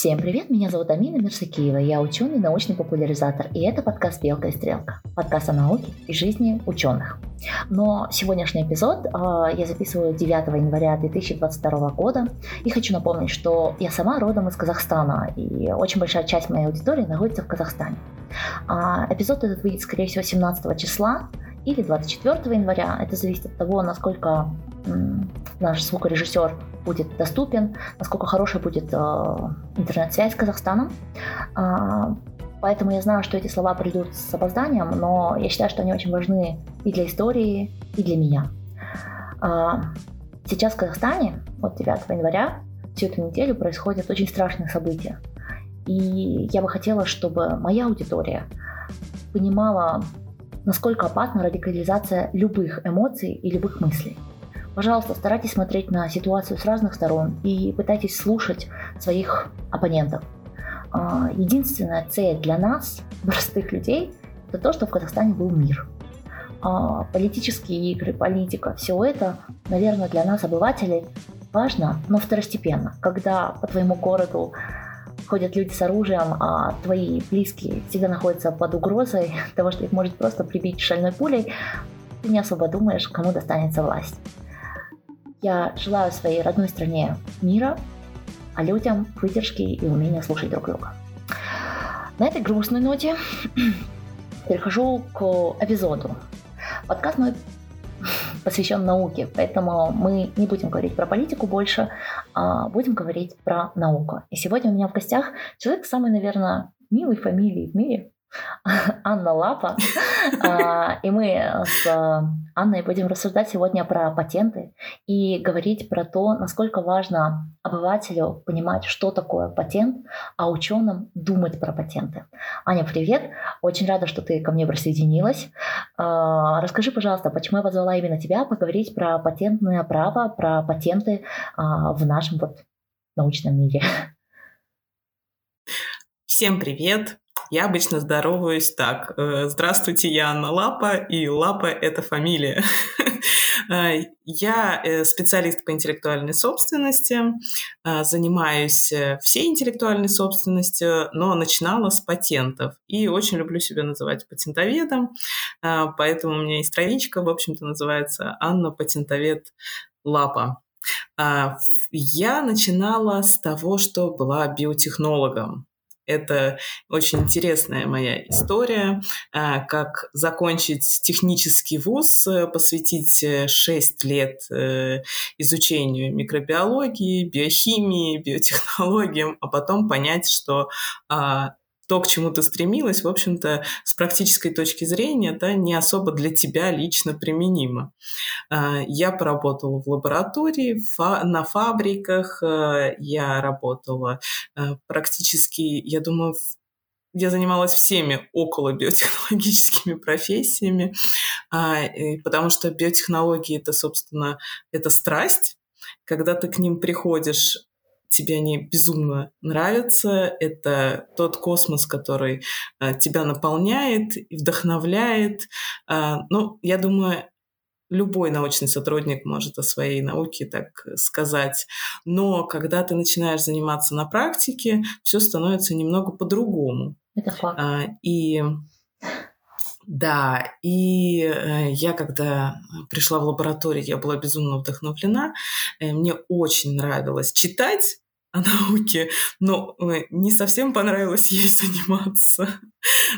Всем привет, меня зовут Амина Мерсакиева, я ученый, научный популяризатор, и это подкаст «Белка и стрелка», подкаст о науке и жизни ученых. Но сегодняшний эпизод э, я записываю 9 января 2022 года, и хочу напомнить, что я сама родом из Казахстана, и очень большая часть моей аудитории находится в Казахстане. А эпизод этот выйдет, скорее всего, 17 числа, или 24 января. Это зависит от того, насколько наш звукорежиссер будет доступен, насколько хорошая будет э, интернет-связь с Казахстаном. Э, поэтому я знаю, что эти слова придут с опозданием, но я считаю, что они очень важны и для истории, и для меня. Э, сейчас в Казахстане, вот 9 января, всю эту неделю происходят очень страшные события. И я бы хотела, чтобы моя аудитория понимала, насколько опасна радикализация любых эмоций и любых мыслей. Пожалуйста, старайтесь смотреть на ситуацию с разных сторон и пытайтесь слушать своих оппонентов. А, единственная цель для нас, простых людей, это то, что в Казахстане был мир. А, политические игры, политика, все это, наверное, для нас, обывателей, важно, но второстепенно. Когда по твоему городу ходят люди с оружием, а твои близкие всегда находятся под угрозой того, что их может просто прибить шальной пулей, ты не особо думаешь, кому достанется власть. Я желаю своей родной стране мира, а людям выдержки и умения слушать друг друга. На этой грустной ноте перехожу к эпизоду. Подкаст мой посвящен науке, поэтому мы не будем говорить про политику больше, а будем говорить про науку. И сегодня у меня в гостях человек с самой, наверное, милой фамилией в мире, Анна Лапа. А, и мы с Анной будем рассуждать сегодня про патенты и говорить про то, насколько важно обывателю понимать, что такое патент, а ученым думать про патенты. Аня, привет! Очень рада, что ты ко мне присоединилась. А, расскажи, пожалуйста, почему я позвала именно тебя поговорить про патентное право, про патенты а, в нашем вот научном мире. Всем привет! Я обычно здороваюсь так. Э, Здравствуйте, я Анна Лапа, и Лапа — это фамилия. Э, я э, специалист по интеллектуальной собственности, занимаюсь всей интеллектуальной собственностью, но начинала с патентов. И очень люблю себя называть патентоведом, поэтому у меня есть страничка, в общем-то, называется «Анна Патентовед Лапа». Я начинала с того, что была биотехнологом. Это очень интересная моя история, а, как закончить технический вуз, э, посвятить 6 э, лет э, изучению микробиологии, биохимии, биотехнологиям, а потом понять, что а, то, к чему ты стремилась, в общем-то, с практической точки зрения, это не особо для тебя лично применимо. А, я поработала в лаборатории, на фабриках, э, я работала э, практически, я думаю, я занималась всеми около биотехнологическими профессиями, а, потому что биотехнологии это, собственно, это страсть. Когда ты к ним приходишь тебе они безумно нравятся. Это тот космос, который э, тебя наполняет и вдохновляет. Э, ну, я думаю, любой научный сотрудник может о своей науке так сказать. Но когда ты начинаешь заниматься на практике, все становится немного по-другому. Это факт. А, и да, и э, я, когда пришла в лабораторию, я была безумно вдохновлена. Э, мне очень нравилось читать, о науке, но э, не совсем понравилось ей заниматься.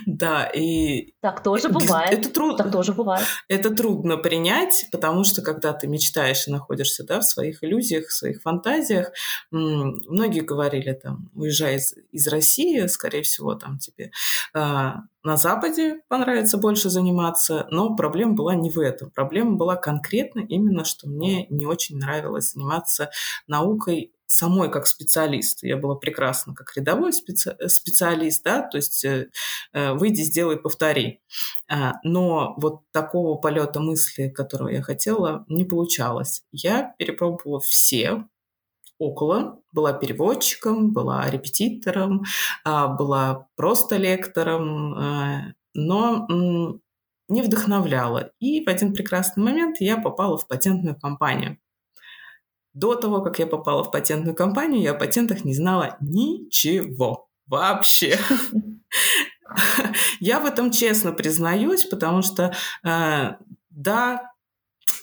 Да, и... Так тоже бывает. Это трудно. Так тоже бывает. Это трудно принять, потому что когда ты мечтаешь и находишься да, в своих иллюзиях, в своих фантазиях, многие говорили там, уезжай из, из России, скорее всего, там тебе а, на Западе понравится больше заниматься, но проблема была не в этом. Проблема была конкретно именно, что мне не очень нравилось заниматься наукой самой как специалист. Я была прекрасна как рядовой специ... специалист, да, то есть э, э, выйди, сделай, повтори. А, но вот такого полета мысли, которого я хотела, не получалось. Я перепробовала все около, была переводчиком, была репетитором, а, была просто лектором, а, но не вдохновляла. И в один прекрасный момент я попала в патентную компанию. До того, как я попала в патентную компанию, я о патентах не знала ничего вообще. Я в этом честно признаюсь, потому что, э, да,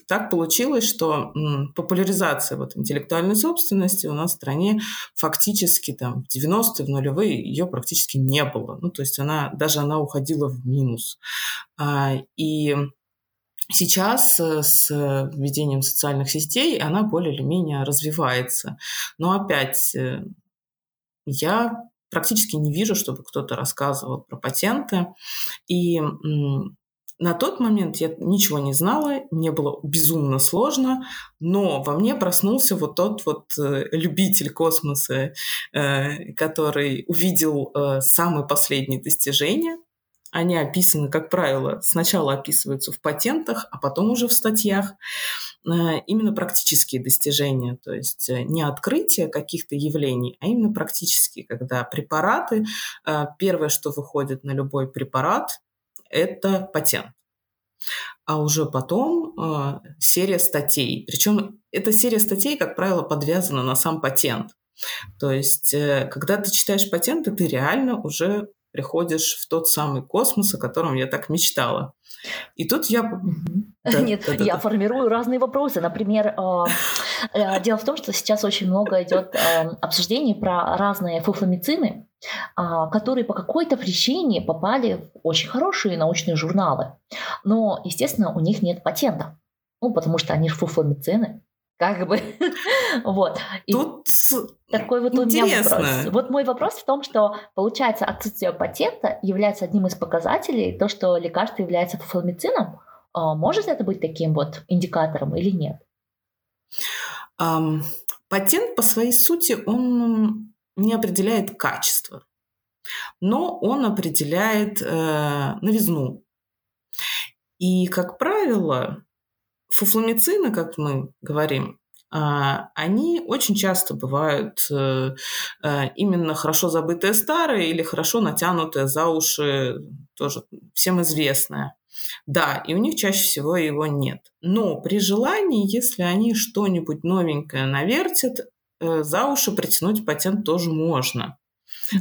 так получилось, что популяризация вот интеллектуальной собственности у нас в стране фактически там в 90-е, в нулевые ее практически не было. Ну, то есть она, даже она уходила в минус. А, и Сейчас э, с введением социальных сетей она более или менее развивается. Но опять э, я практически не вижу, чтобы кто-то рассказывал про патенты. И на тот момент я ничего не знала, мне было безумно сложно, но во мне проснулся вот тот вот э, любитель космоса, который увидел самые последние достижения они описаны, как правило, сначала описываются в патентах, а потом уже в статьях. Э, именно практические достижения, то есть э, не открытие каких-то явлений, а именно практические, когда препараты, э, первое, что выходит на любой препарат, это патент. А уже потом серия статей. Причем эта серия статей, как правило, подвязана на сам патент. То есть, когда ты читаешь патенты, ты реально уже приходишь в тот самый космос, о котором я так мечтала. И тут я... Да, Нет, да, да, я да. формирую разные вопросы. Например, э, э, дело в том, что сейчас очень много идет э, обсуждений про разные фуфломицины, которые по какой-то причине попали в очень хорошие научные журналы. Но, естественно, у них нет патента. Ну, потому что они же фуфломицины. Как бы. вот. И Тут такой вот интересно. у меня вопрос. Вот мой вопрос в том, что, получается, отсутствие патента является одним из показателей, то, что лекарство является фуфломицином. А может это быть таким вот индикатором или нет? Um, патент по своей сути, он не определяет качество, но он определяет э, новизну. И, как правило, Фуфломицины, как мы говорим, а, они очень часто бывают э, э, именно хорошо забытые старые или хорошо натянутые за уши, тоже всем известное. Да, и у них чаще всего его нет. Но при желании, если они что-нибудь новенькое навертят, э, за уши притянуть патент тоже можно.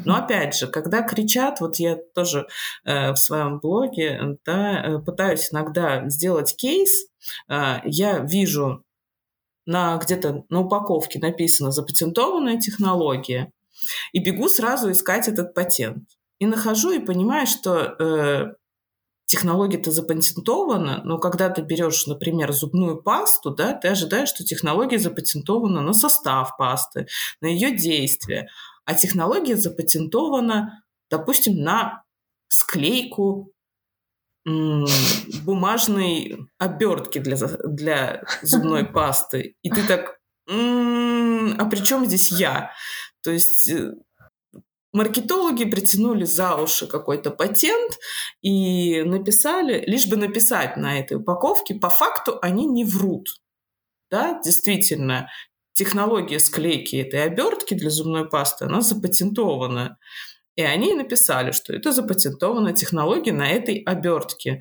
Но опять же, когда кричат, вот я тоже э, в своем блоге да, э, пытаюсь иногда сделать кейс, э, я вижу на где-то на упаковке написано запатентованная технология, и бегу сразу искать этот патент. И нахожу и понимаю, что э, технология-то запатентована, но когда ты берешь, например, зубную пасту, да, ты ожидаешь, что технология запатентована на состав пасты, на ее действие а технология запатентована, допустим, на склейку бумажной обертки для, для зубной пасты. И ты так, а при чем здесь я? То есть э, маркетологи притянули за уши какой-то патент и написали, лишь бы написать на этой упаковке, по факту они не врут. Да, действительно, технология склейки этой обертки для зубной пасты, она запатентована. И они написали, что это запатентованная технология на этой обертке.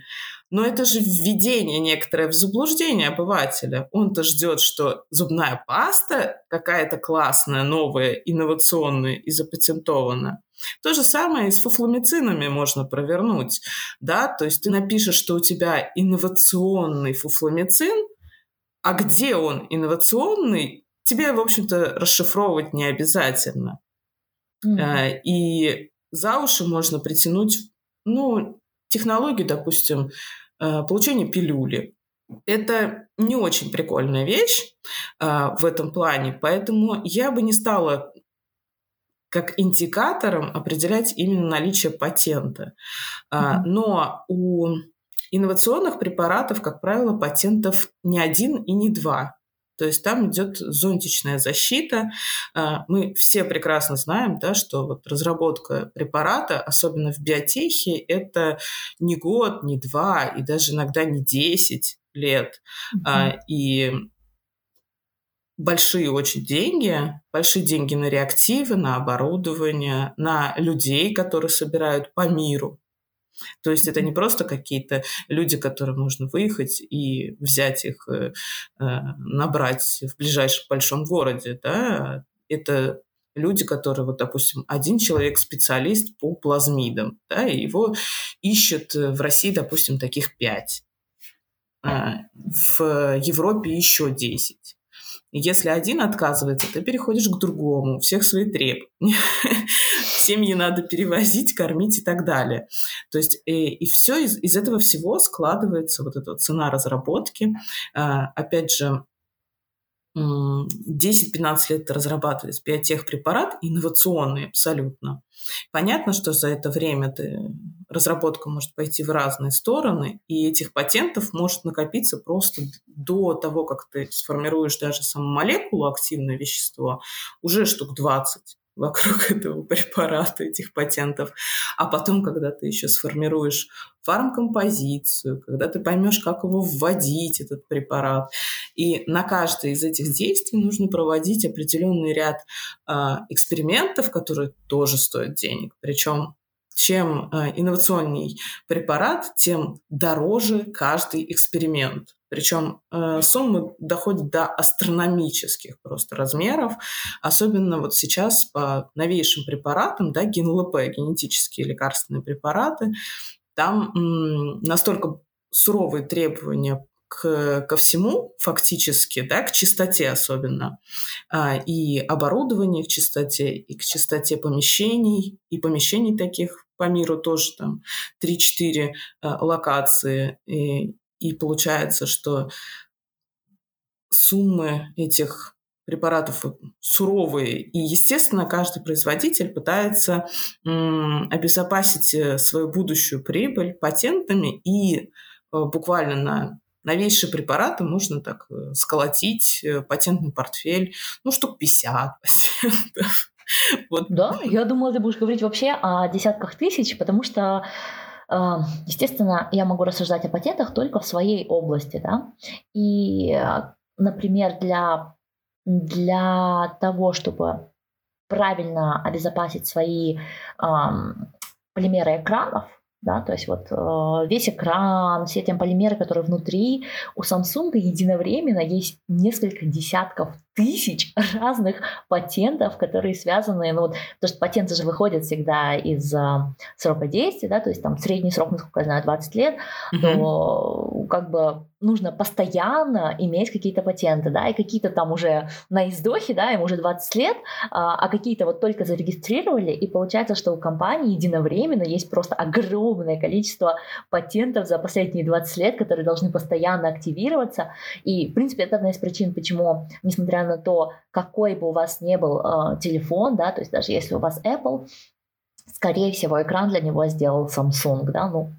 Но это же введение некоторое в заблуждение обывателя. Он-то ждет, что зубная паста какая-то классная, новая, инновационная и запатентована. То же самое и с фуфломицинами можно провернуть. Да? То есть ты напишешь, что у тебя инновационный фуфломицин, а где он инновационный, тебе, в общем-то, расшифровывать не обязательно. Mm-hmm. И за уши можно притянуть, ну, технологию, допустим, э, получения пилюли. Это не очень прикольная вещь а, в этом плане, поэтому я бы не стала как индикатором определять именно наличие патента. Mm-hmm. Но у инновационных препаратов, как правило, патентов не один и не два. То есть там идет зонтичная защита. А, мы все прекрасно знаем, да, что вот разработка препарата, особенно в биотехе, это не год, не два, и даже иногда не десять лет. Mm-hmm. И большие очень деньги, большие деньги на реактивы, на оборудование, на людей, которые собирают по миру. То есть это не просто какие-то люди, которым нужно выехать и взять их, э, э, набрать в ближайшем большом городе, да, это люди, которые, вот, допустим, один человек специалист по плазмидам, да, и его ищут в России, допустим, таких пять. А, в Европе еще десять. Если один отказывается, ты переходишь к другому, у всех свои требования. Семьи надо перевозить, кормить и так далее. То есть и, э, и все из, из этого всего складывается вот эта цена разработки. А, опять же, 10-15 лет разрабатывались биотехпрепарат, инновационный абсолютно. Понятно, что за это время ты, разработка может пойти в разные стороны, и этих патентов может накопиться просто до того, как ты сформируешь даже саму молекулу, активное вещество, уже штук 20 вокруг этого препарата, этих патентов. А потом, когда ты еще сформируешь фармкомпозицию, когда ты поймешь, как его вводить, этот препарат. И на каждое из этих действий нужно проводить определенный ряд э, экспериментов, которые тоже стоят денег. Причем чем э, инновационней препарат, тем дороже каждый эксперимент. Причем э, суммы доходят до астрономических просто размеров, особенно вот сейчас по новейшим препаратам, да, ГИНЛП, генетические лекарственные препараты, там настолько суровые требования к, ко всему фактически, да, к чистоте особенно, а, и оборудование к чистоте, и к чистоте помещений, и помещений таких по миру тоже там 3-4 а, локации, и, и получается, что суммы этих препаратов суровые. И, естественно, каждый производитель пытается м, обезопасить э, свою будущую прибыль патентами и э, буквально на новейшие препараты можно так э, сколотить патентный портфель, ну, штук 50 патентов. Вот. Да, я думала, ты будешь говорить вообще о десятках тысяч, потому что Естественно, я могу рассуждать о патентах только в своей области, да. И, например, для, для того, чтобы правильно обезопасить свои эм, полимеры экранов, да, то есть вот э, весь экран, все эти полимеры, которые внутри, у Samsung единовременно есть несколько десятков тысяч разных патентов, которые связаны, ну вот, потому что патенты же выходят всегда из а, срока действия, да, то есть там средний срок, насколько я знаю, 20 лет, mm-hmm. то как бы нужно постоянно иметь какие-то патенты, да, и какие-то там уже на издохе, да, им уже 20 лет, а, а какие-то вот только зарегистрировали, и получается, что у компании единовременно есть просто огромное количество патентов за последние 20 лет, которые должны постоянно активироваться, и, в принципе, это одна из причин, почему, несмотря на то, какой бы у вас ни был э, телефон, да, то есть даже если у вас Apple, скорее всего, экран для него сделал Samsung, да, ну,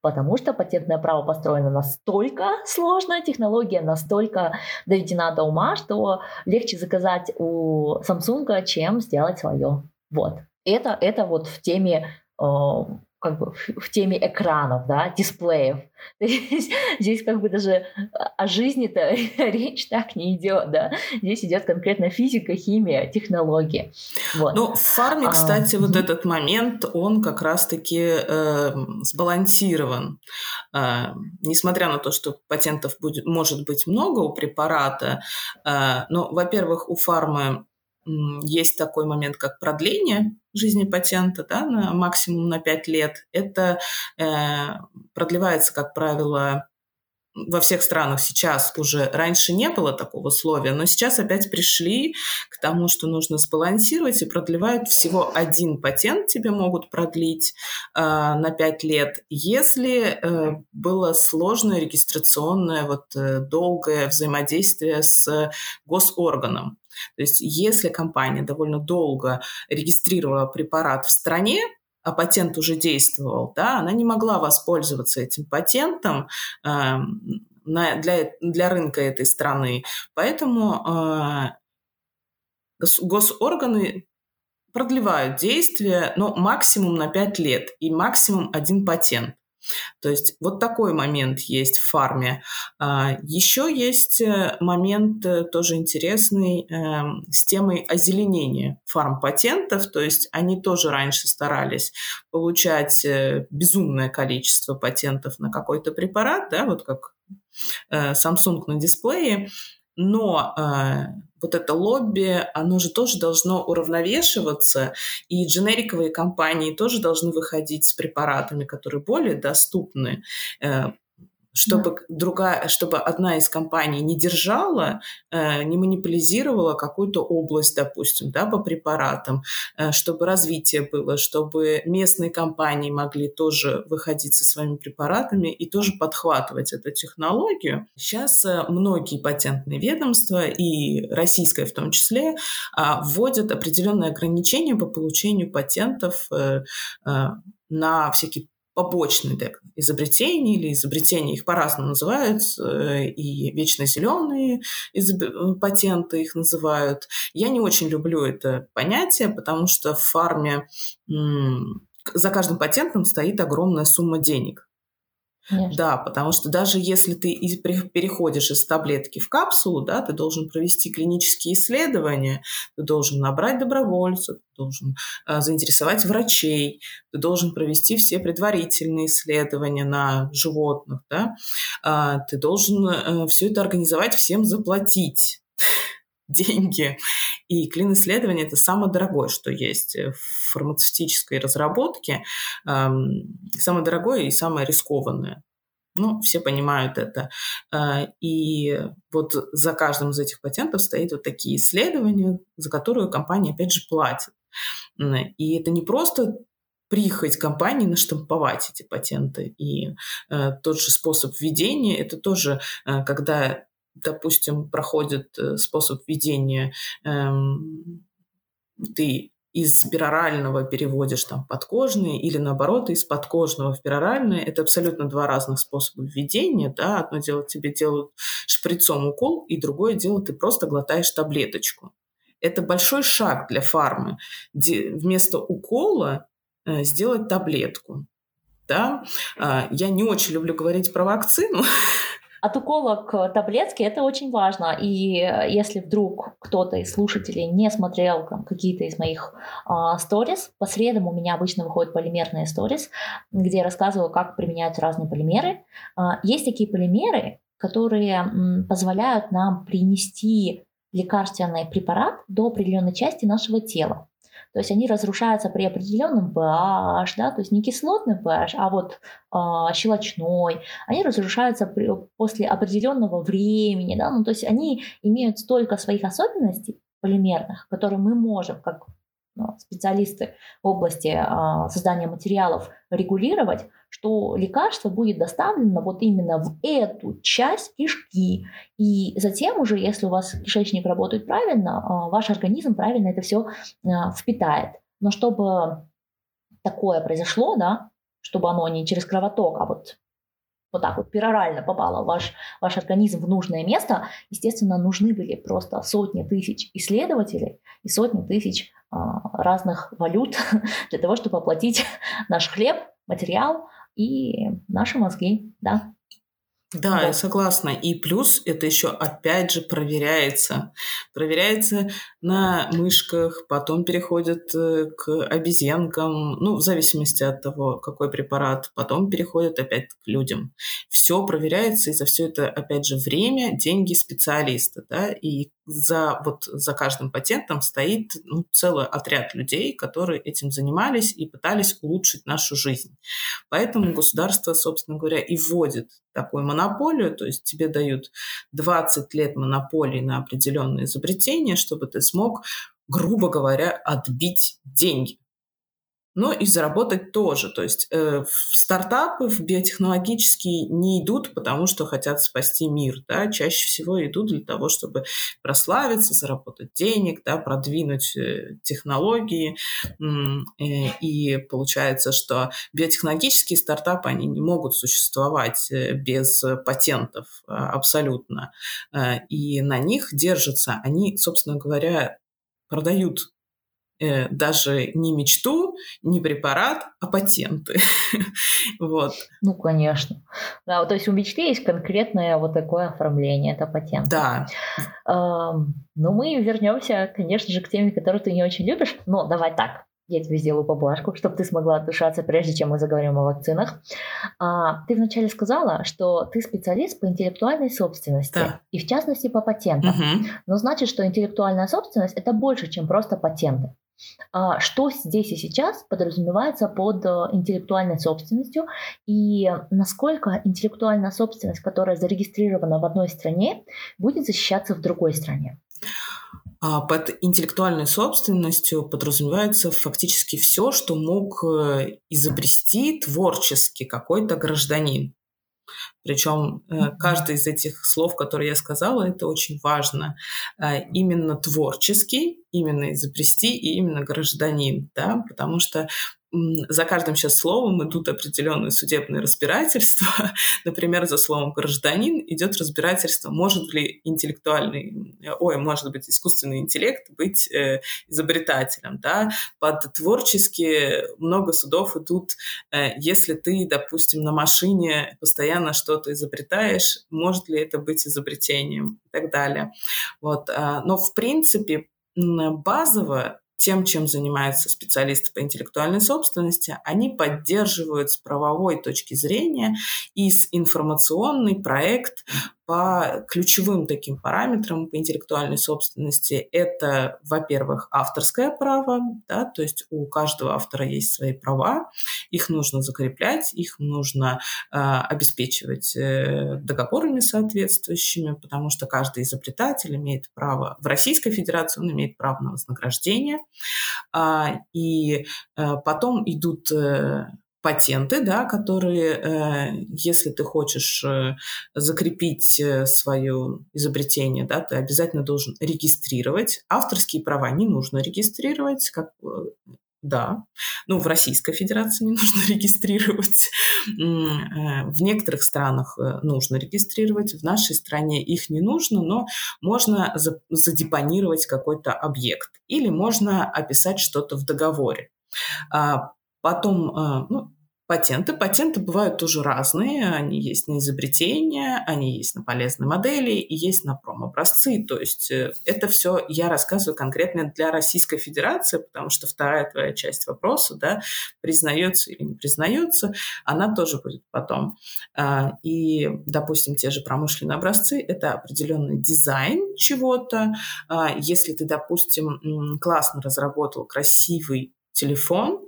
потому что патентное право построено настолько сложно, технология настолько доведена до ума, что легче заказать у Samsung, чем сделать свое. Вот. Это, это вот в теме э, как бы в теме экранов, да, дисплеев. Здесь, здесь как бы даже о жизни-то речь так не идет, да. Здесь идет конкретно физика, химия, технологии. Вот. Ну, в фарме, а, кстати, а, вот этот момент, он как раз-таки э, сбалансирован. Э, несмотря на то, что патентов будет, может быть много у препарата, э, но, во-первых, у фармы есть такой момент, как продление жизни патента да, на максимум на 5 лет. Это э, продлевается, как правило, во всех странах сейчас уже раньше не было такого условия, но сейчас опять пришли к тому, что нужно сбалансировать и продлевают всего один патент тебе могут продлить э, на 5 лет, если э, было сложное регистрационное вот э, долгое взаимодействие с госорганом. То есть если компания довольно долго регистрировала препарат в стране, а патент уже действовал, да, она не могла воспользоваться этим патентом э, на, для, для рынка этой страны. Поэтому э, госорганы продлевают действие, но максимум на 5 лет и максимум один патент. То есть вот такой момент есть в фарме. А, Еще есть э, момент э, тоже интересный эм, с темой озеленения фармпатентов. То есть они тоже раньше старались получать э, безумное количество патентов на какой-то препарат, да, вот как Samsung на дисплее, но вот это лобби, оно же тоже должно уравновешиваться, и дженериковые компании тоже должны выходить с препаратами, которые более доступны, э, чтобы да. другая, чтобы одна из компаний не держала, э, не монополизировала какую-то область, допустим, да, по препаратам, э, чтобы развитие было, чтобы местные компании могли тоже выходить со своими препаратами и тоже подхватывать эту технологию. Сейчас э, многие патентные ведомства и российское в том числе а, вводят определенные ограничения по получению патентов на всякие побочные так, изобретения или изобретения, их по-разному называют, э, и вечно зеленые изоб... Э, патенты их называют. Я не очень люблю это понятие, потому что в фарме за каждым патентом стоит огромная сумма денег. Конечно. Да, потому что даже если ты переходишь из таблетки в капсулу, да, ты должен провести клинические исследования, ты должен набрать добровольцев, ты должен э, заинтересовать врачей, ты должен провести все предварительные исследования на животных, да, э, ты должен э, все это организовать, всем заплатить деньги. И клин-исследование – это самое дорогое, что есть в фармацевтической разработке. Самое дорогое и самое рискованное. Ну, все понимают это. А, и вот за каждым из этих патентов стоит вот такие исследования, за которые компания, опять же, платит. И это не просто прихоть компании наштамповать эти патенты. И э, тот же способ введения, это тоже, э, когда допустим, проходит э, способ введения, эм, ты из перорального переводишь там подкожный или наоборот из подкожного в пероральное. Это абсолютно два разных способа введения. Да? Одно дело тебе делают шприцом укол, и другое дело ты просто глотаешь таблеточку. Это большой шаг для фармы. Вместо укола э, сделать таблетку. Да? А, я не очень люблю говорить про вакцину, От укола к таблетке это очень важно. И э, если вдруг кто-то из слушателей не смотрел там, какие-то из моих а, сторис, по средам у меня обычно выходят полимерные сторис, где я рассказываю, как применяются разные полимеры. А, есть такие полимеры, которые м, позволяют нам принести лекарственный препарат до определенной части нашего тела. То есть они разрушаются при определенном pH, да, то есть не кислотный pH, а вот э, щелочной. Они разрушаются при, после определенного времени, да, ну то есть они имеют столько своих особенностей полимерных, которые мы можем, как ну, специалисты в области э, создания материалов, регулировать, что лекарство будет доставлено вот именно в эту часть кишки. И затем уже, если у вас кишечник работает правильно, а, ваш организм правильно это все а, впитает. Но чтобы такое произошло, да, чтобы оно не через кровоток, а вот вот так вот перорально попало в ваш, ваш организм в нужное место, естественно, нужны были просто сотни тысяч исследователей и сотни тысяч а, разных валют для того, чтобы оплатить наш хлеб, материал, и наши мозги, да. Да, да, я согласна. И плюс это еще опять же проверяется. Проверяется на мышках, потом переходит э, к обезьянкам, ну, в зависимости от того, какой препарат, потом переходит опять к людям. Все проверяется, и за все это, опять же, время, деньги специалиста, да, и за, вот, за каждым патентом стоит ну, целый отряд людей, которые этим занимались и пытались улучшить нашу жизнь. Поэтому государство, собственно говоря, и вводит такую монополию, то есть тебе дают 20 лет монополии на определенные изобретения, чтобы ты смог, грубо говоря, отбить деньги но и заработать тоже. То есть э, в стартапы, в биотехнологические не идут, потому что хотят спасти мир. Да? Чаще всего идут для того, чтобы прославиться, заработать денег, да, продвинуть э, технологии. Э, и получается, что биотехнологические стартапы, они не могут существовать э, без патентов э, абсолютно. Э, и на них держатся. Они, собственно говоря, продают э, даже не мечту, не препарат, а патенты. вот. Ну, конечно. Да, то есть у мечты есть конкретное вот такое оформление, это патент. Да. Но мы вернемся, конечно же, к теме, которую ты не очень любишь. Но давай так я тебе сделаю поблажку, чтобы ты смогла отдышаться, прежде чем мы заговорим о вакцинах. А, ты вначале сказала, что ты специалист по интеллектуальной собственности, да. и в частности по патентам. Угу. Но значит, что интеллектуальная собственность это больше, чем просто патенты. А, что здесь и сейчас подразумевается под э, интеллектуальной собственностью и насколько интеллектуальная собственность, которая зарегистрирована в одной стране, будет защищаться в другой стране? А под интеллектуальной собственностью подразумевается фактически все, что мог э, изобрести творчески какой-то гражданин. Причем э, каждый из этих слов, которые я сказала, это очень важно. Э, именно творческий, именно изобрести и именно гражданин, да, потому что за каждым сейчас словом идут определенные судебные разбирательства. Например, за словом гражданин идет разбирательство, может ли интеллектуальный, ой, может быть, искусственный интеллект быть э, изобретателем. Да? Под творчески много судов идут, э, если ты, допустим, на машине постоянно что-то изобретаешь, может ли это быть изобретением и так далее. Вот. А, но, в принципе, базово тем, чем занимаются специалисты по интеллектуальной собственности, они поддерживают с правовой точки зрения и с информационный проект по ключевым таким параметрам по интеллектуальной собственности. Это, во-первых, авторское право, да, то есть у каждого автора есть свои права, их нужно закреплять, их нужно э, обеспечивать э, договорами соответствующими, потому что каждый изобретатель имеет право, в Российской Федерации он имеет право на вознаграждение, э, и э, потом идут э, патенты, да, которые, э, если ты хочешь э, закрепить э, свое изобретение, да, ты обязательно должен регистрировать. Авторские права не нужно регистрировать, как да, ну, в Российской Федерации не нужно регистрировать. В некоторых странах нужно регистрировать, в нашей стране их не нужно, но можно задепонировать какой-то объект или можно описать что-то в договоре. А Потом, ну, патенты. Патенты бывают тоже разные. Они есть на изобретения, они есть на полезные модели и есть на промобразцы. То есть э, это все я рассказываю конкретно для Российской Федерации, потому что вторая твоя часть вопроса, да, признается или не признается, она тоже будет потом. А, и, допустим, те же промышленные образцы – это определенный дизайн чего-то. А, если ты, допустим, классно разработал красивый телефон,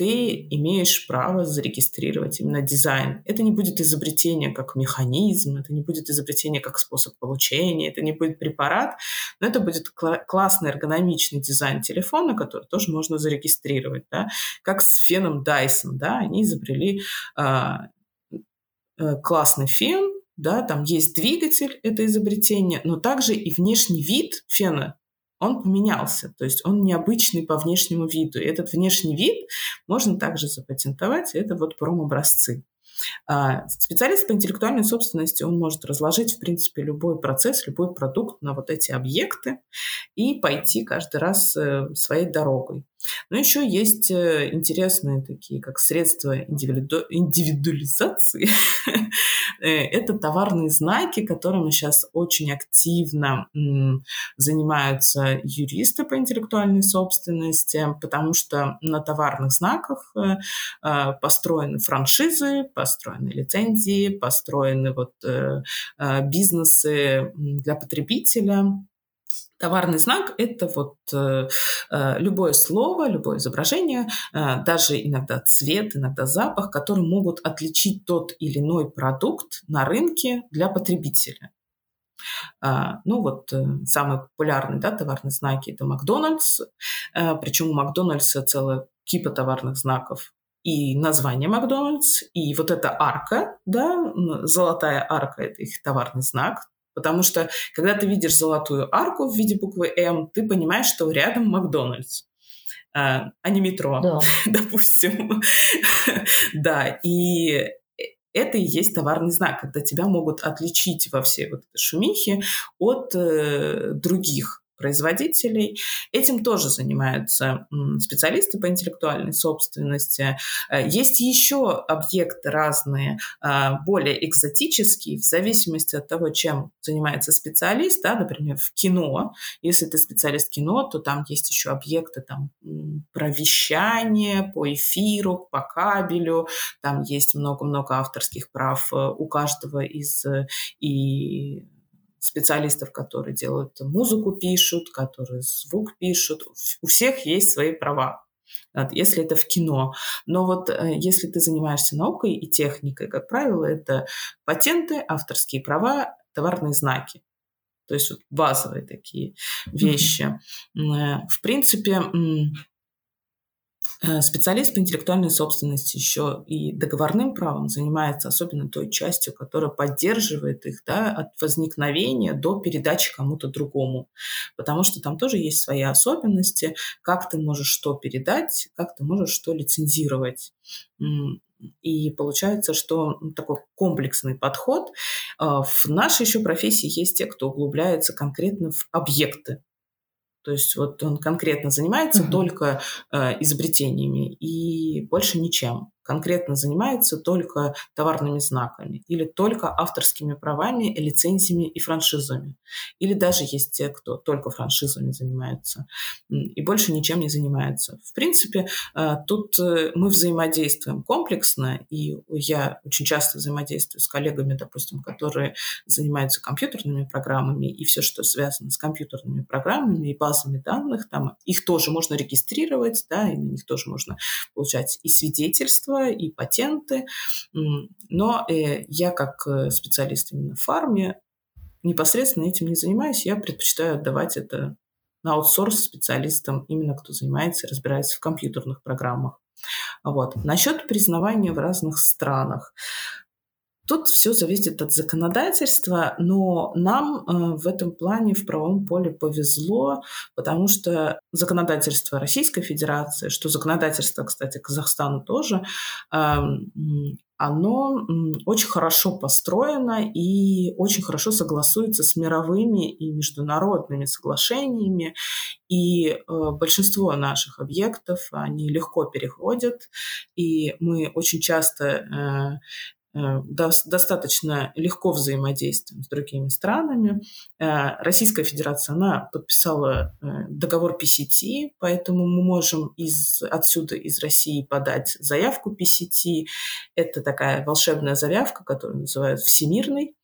ты имеешь право зарегистрировать именно дизайн. Это не будет изобретение как механизм, это не будет изобретение как способ получения, это не будет препарат, но это будет кла- классный эргономичный дизайн телефона, который тоже можно зарегистрировать. Да? Как с феном Dyson. Да? Они изобрели а, э, классный фен, да, там есть двигатель, это изобретение, но также и внешний вид фена он поменялся, то есть он необычный по внешнему виду. И этот внешний вид можно также запатентовать, это вот промобразцы. А, специалист по интеллектуальной собственности, он может разложить, в принципе, любой процесс, любой продукт на вот эти объекты и пойти каждый раз э, своей дорогой. Но еще есть э, интересные такие, как средства индивиду... индивидуализации. Э, это товарные знаки, которыми сейчас очень активно занимаются юристы по интеллектуальной собственности, потому что на товарных знаках э, построены франшизы, построены лицензии, построены вот бизнесы для потребителя. Товарный знак – это вот э, э, любое слово, любое изображение, э, даже иногда цвет, иногда запах, которые могут отличить тот или иной продукт на рынке для потребителя. Uh, ну вот uh, самые популярные да, товарные знаки это Макдональдс, uh, причем у Макдональдса целая кипа товарных знаков и название Макдональдс, и вот эта арка, да, золотая арка – это их товарный знак, Потому что, когда ты видишь золотую арку в виде буквы М, ты понимаешь, что рядом Макдональдс а, а не метро, да. допустим. да, и это и есть товарный знак, когда тебя могут отличить во всей вот этой шумихе от э, других производителей. Этим тоже занимаются специалисты по интеллектуальной собственности. Э, есть еще объекты разные, а, более экзотические, в зависимости от того, чем занимается специалист. Да, например, в кино. Если ты специалист кино, то там есть еще объекты там, про вещание, по эфиру, по кабелю. Там есть много-много авторских прав э, у каждого из э, и специалистов, которые делают музыку, пишут, которые звук пишут. У всех есть свои права если это в кино. Но вот э, если ты занимаешься наукой и техникой, как правило, это патенты, авторские права, товарные знаки. То есть вот базовые такие вещи. Mm-hmm. В принципе, Э, специалист по интеллектуальной собственности еще и договорным правом занимается особенно той частью, которая поддерживает их да, от возникновения до передачи кому-то другому. Потому что там тоже есть свои особенности, как ты можешь что передать, как ты можешь что лицензировать. И получается, что такой комплексный подход. А, в нашей еще профессии есть те, кто углубляется конкретно в объекты то есть вот он конкретно занимается uh-huh. только э, изобретениями и больше ничем конкретно занимается только товарными знаками или только авторскими правами, лицензиями и франшизами. Или даже есть те, кто только франшизами занимается и больше ничем не занимается. В принципе, э, тут э, мы взаимодействуем комплексно, и я очень часто взаимодействую с коллегами, допустим, которые занимаются компьютерными программами, и все, что связано с компьютерными программами и базами данных, там их тоже можно регистрировать, да, и на них тоже можно получать и свидетельства, и патенты. Но э, я как э, специалист именно в фарме непосредственно этим не занимаюсь. Я предпочитаю отдавать это на аутсорс специалистам, именно кто занимается и разбирается в компьютерных программах. Вот. Насчет признавания в разных странах. Тут все зависит от законодательства, но нам э, в этом плане в правом поле повезло, потому что законодательство Российской Федерации, что законодательство, кстати, Казахстана тоже, э, оно очень хорошо построено и очень хорошо согласуется с мировыми и международными соглашениями. И э, большинство наших объектов, они легко переходят, и мы очень часто Э, достаточно легко взаимодействуем с другими странами. Э, Российская Федерация, она подписала э, договор PCT, поэтому мы можем из, отсюда, из России, подать заявку PCT. Это такая волшебная заявка, которую называют всемирной.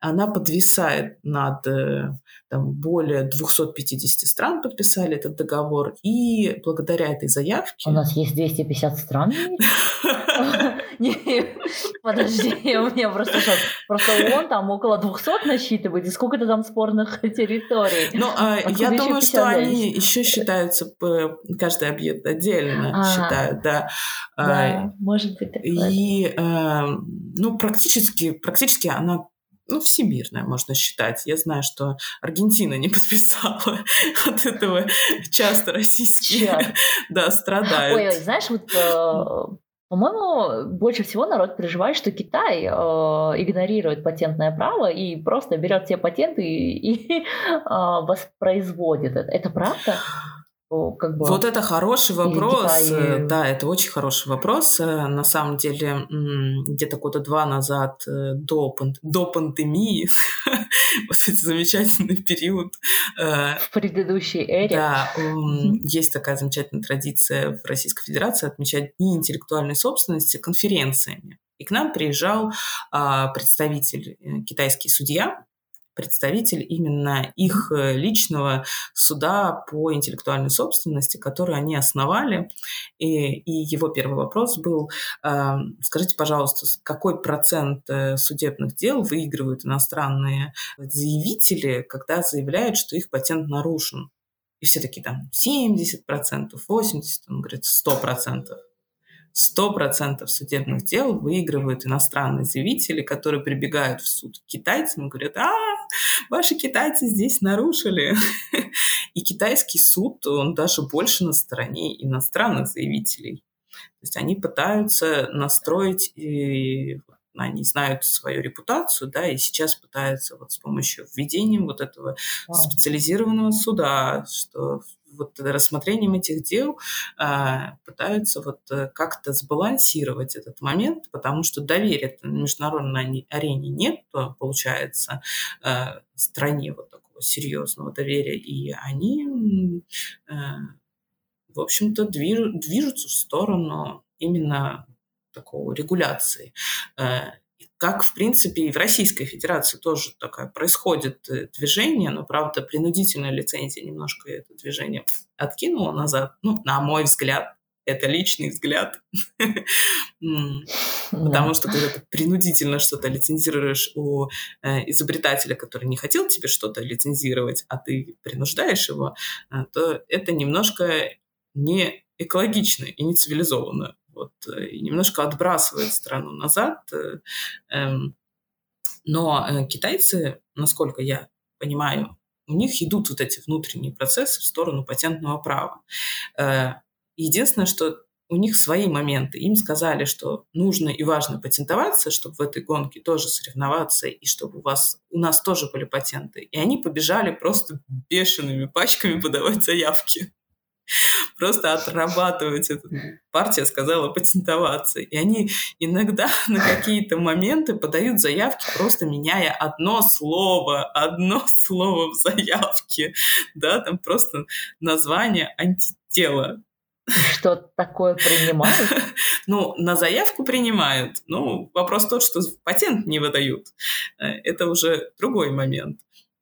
Она подвисает над там, более 250 стран подписали этот договор, и благодаря этой заявке... У нас есть 250 стран? Подожди, у меня просто шок. Просто он там около 200 насчитывает, и сколько-то там спорных территорий. Ну, а, я думаю, что они еще считаются, каждый объект отдельно а. считают, да. Да, может быть. И, ну, практически, практически она ну, всемирная, можно считать. Я знаю, что Аргентина не подписала от этого часто российские да, страдают. Ой, ой, знаешь, вот по-моему, больше всего народ переживает, что Китай э, игнорирует патентное право и просто берет все патенты и, и э, воспроизводит это. Это правда? Как бы... Вот это хороший вопрос. Китай... Да, это очень хороший вопрос. На самом деле, где-то года два назад э, до, до пандемии, вот этот замечательный период. Э, в предыдущей эре. Да, есть такая замечательная традиция в Российской Федерации отмечать Дни интеллектуальной собственности конференциями. И к нам приезжал а, представитель, э, китайский судья, представитель именно их э, личного суда по интеллектуальной собственности, который они основали. И, и его первый вопрос был, э, скажите, пожалуйста, какой процент э, судебных дел выигрывают иностранные заявители, когда заявляют, что их патент нарушен? И все таки там 70%, 80%, он говорит 100%. 100% судебных дел выигрывают иностранные заявители, которые прибегают в суд к китайцам и говорят, а, ваши китайцы здесь нарушили. И китайский суд, он даже больше на стороне иностранных заявителей. То есть они пытаются настроить они знают свою репутацию, да, и сейчас пытаются вот с помощью введения вот этого специализированного суда, что вот рассмотрением этих дел а, пытаются вот э, как-то сбалансировать этот момент, потому что доверия на международной арене нет, получается а, стране вот такого серьезного доверия, и они, а, в общем-то, движутся в сторону именно такого регуляции. Э, как, в принципе, и в Российской Федерации тоже такое происходит э, движение, но, правда, принудительная лицензия немножко это движение откинула назад. Ну, на мой взгляд, это личный взгляд. Потому что когда ты принудительно что-то лицензируешь у э, изобретателя, который не хотел тебе что-то лицензировать, а ты принуждаешь его, то это немножко не экологично и не цивилизованно вот, э, и немножко отбрасывает страну назад. Э, эм, но э, китайцы, насколько я понимаю, у них идут вот эти внутренние процессы в сторону патентного права. Единственное, что у них свои моменты. Им сказали, что нужно и важно патентоваться, чтобы в этой гонке тоже соревноваться, и чтобы у вас у нас тоже были патенты. И они побежали просто бешеными пачками подавать заявки просто отрабатывать это. Партия сказала патентоваться. И они иногда на какие-то моменты подают заявки, просто меняя одно слово, одно слово в заявке. Да, там просто название антитела. Что такое принимают? Ну, на заявку принимают. Ну, вопрос тот, что патент не выдают. Э, это уже другой момент.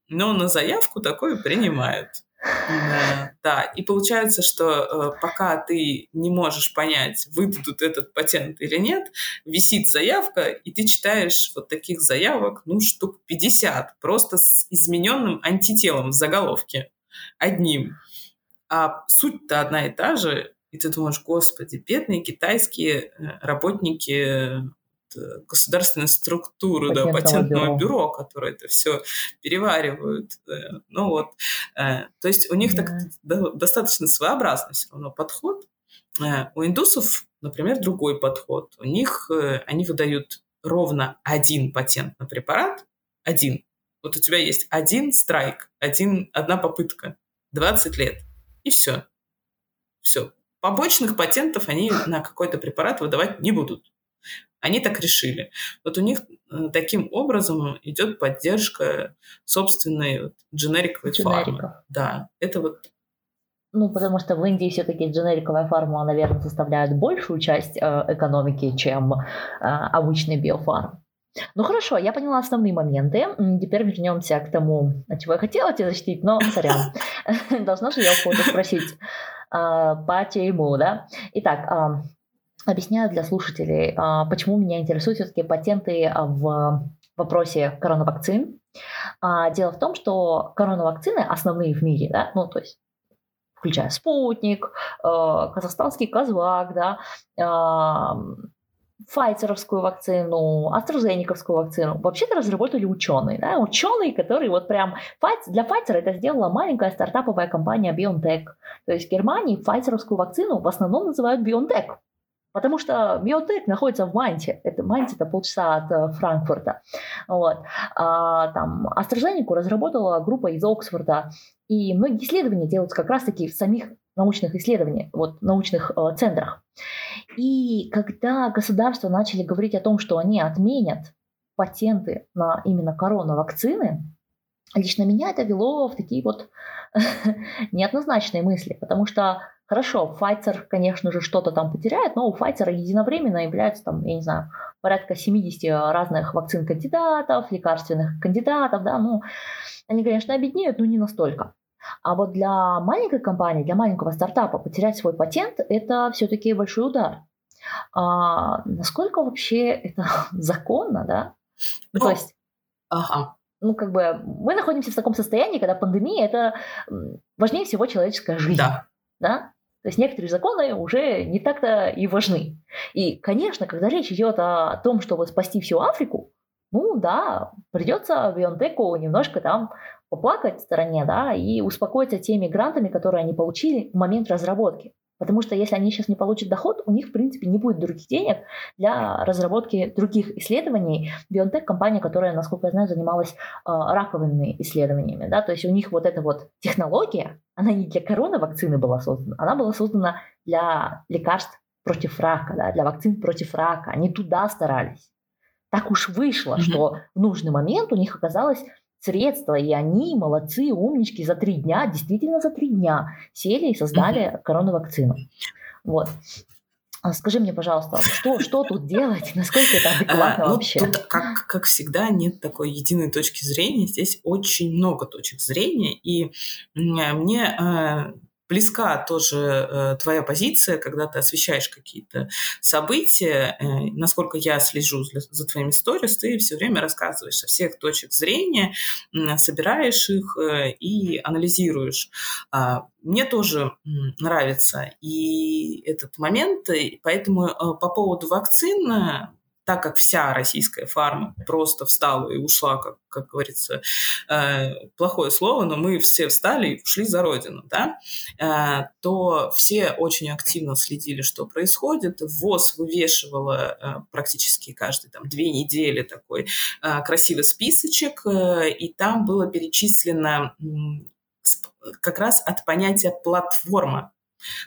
Но на заявку такое принимают. Да, да. И получается, что э, пока ты не можешь понять, выдадут этот патент или нет, висит заявка, и ты читаешь вот таких заявок, ну, штук 50, просто с измененным антителом в заголовке, одним. А суть-то одна и та же, и ты думаешь, господи, бедные китайские э, работники Э, государственной структуры, да, патентного бюро. бюро, которые это все переваривают. Ну вот, то есть у них да. так достаточно своеобразный все равно подход. Э, у индусов, например, другой подход. У них они выдают ровно один патент на препарат, один. Вот у тебя есть один страйк, один, одна попытка, 20 лет, и все. Все. Побочных патентов они на какой-то препарат выдавать не будут. Они так решили. Вот у них э, таким образом идет поддержка собственной вот, дженериковой фармы. Да, это вот ну, потому что в Индии все-таки дженериковая фарма, наверное, составляет большую часть э, экономики, чем э, обычный биофарм. Ну хорошо, я поняла основные моменты. Теперь вернемся к тому, от чего я хотела тебя защитить, но сорян. Должна же я у кого-то спросить. Э, почему, да? Итак, объясняю для слушателей, а, почему меня интересуют все-таки патенты а, в вопросе коронавакцин. А, дело в том, что коронавакцины основные в мире, да, ну то есть включая спутник, казахстанский казвак, да, Файцеровскую вакцину, AstraZeneca вакцину вообще-то разработали ученые. Да? Ученые, которые вот прям... Для Pfizer это сделала маленькая стартаповая компания BioNTech. То есть в Германии Файцеровскую вакцину в основном называют BioNTech. Потому что биотек находится в Манте. Это Манте это полчаса от э, Франкфурта. Вот. А, там AstraZeneca разработала группа из Оксфорда. И многие исследования делаются как раз-таки в самих научных исследованиях, вот, научных э, центрах. И когда государства начали говорить о том, что они отменят патенты на именно коронавакцины, лично меня это вело в такие вот неоднозначные мысли, потому что Хорошо, Pfizer, конечно же, что-то там потеряет, но у Pfizer единовременно является там, я не знаю, порядка 70 разных вакцин кандидатов, лекарственных кандидатов, да, ну, они, конечно, обеднеют, но не настолько. А вот для маленькой компании, для маленького стартапа потерять свой патент – это все-таки большой удар. А насколько вообще это законно, да? Ну, То есть, ага. ну, как бы мы находимся в таком состоянии, когда пандемия – это важнее всего человеческая жизнь. Да. Да? То есть некоторые законы уже не так-то и важны. И, конечно, когда речь идет о том, чтобы спасти всю Африку, ну да, придется Бионтеку немножко там поплакать в стороне, да, и успокоиться теми грантами, которые они получили в момент разработки. Потому что если они сейчас не получат доход, у них, в принципе, не будет других денег для разработки других исследований. BioNTech – компания, которая, насколько я знаю, занималась э, раковыми исследованиями. Да? То есть у них вот эта вот технология, она не для коронавакцины была создана, она была создана для лекарств против рака, да, для вакцин против рака. Они туда старались. Так уж вышло, mm-hmm. что в нужный момент у них оказалось средства, и они, молодцы, умнички, за три дня, действительно за три дня сели и создали коронавакцину. Вот. А скажи мне, пожалуйста, что, что тут делать? Насколько это адекватно а, ну, вообще? Тут, как, как всегда, нет такой единой точки зрения. Здесь очень много точек зрения. И мне э, близка тоже э, твоя позиция, когда ты освещаешь какие-то события. Э, насколько я слежу за, твоими сторис, ты все время рассказываешь со всех точек зрения, собираешь их э, и анализируешь. А, мне тоже нравится и этот момент, и поэтому по поводу вакцин так как вся российская фарма просто встала и ушла, как, как говорится, э, плохое слово, но мы все встали и ушли за родину, да, э, то все очень активно следили, что происходит. ВОЗ вывешивала э, практически каждые там две недели такой э, красивый списочек, э, и там было перечислено как раз от понятия платформа.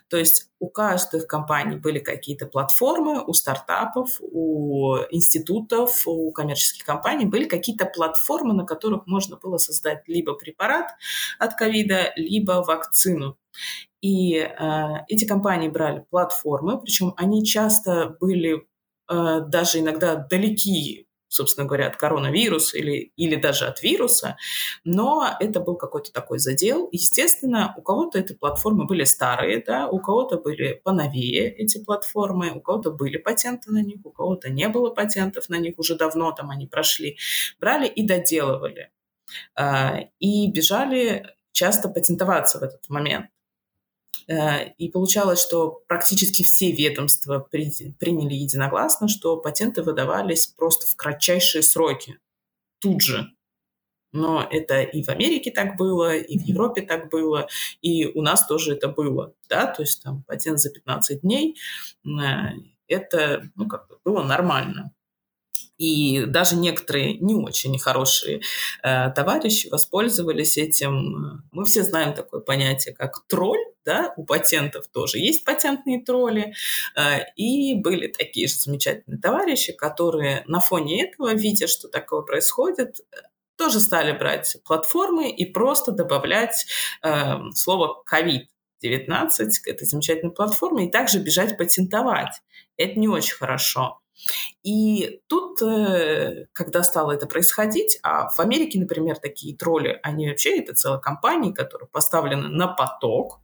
То есть у каждой компании были какие-то платформы, у стартапов, у институтов, у коммерческих компаний были какие-то платформы, на которых можно было создать либо препарат от ковида, либо вакцину. И э, эти компании брали платформы, причем они часто были э, даже иногда далеки собственно говоря, от коронавируса или, или даже от вируса, но это был какой-то такой задел. Естественно, у кого-то эти платформы были старые, да, у кого-то были поновее эти платформы, у кого-то были патенты на них, у кого-то не было патентов на них, уже давно там они прошли. Брали и доделывали. А, и бежали часто патентоваться в этот момент. Э, и получалось, что практически все ведомства приняли единогласно, что патенты выдавались просто в кратчайшие сроки, тут же. Но это и в Америке так было, и в Европе так было, и у нас тоже это было. Да? То есть там патент за 15 дней, э, это ну, как бы было нормально. И даже некоторые не очень хорошие э, товарищи воспользовались этим. Мы все знаем такое понятие, как тролль да, у патентов тоже есть патентные тролли, э, и были такие же замечательные товарищи, которые на фоне этого, видя, что такое происходит, тоже стали брать платформы и просто добавлять э, слово COVID-19 к этой замечательной платформе и также бежать патентовать. Это не очень хорошо. И тут, э, когда стало это происходить, а в Америке, например, такие тролли, они вообще, это целая компания, которая поставлена на поток,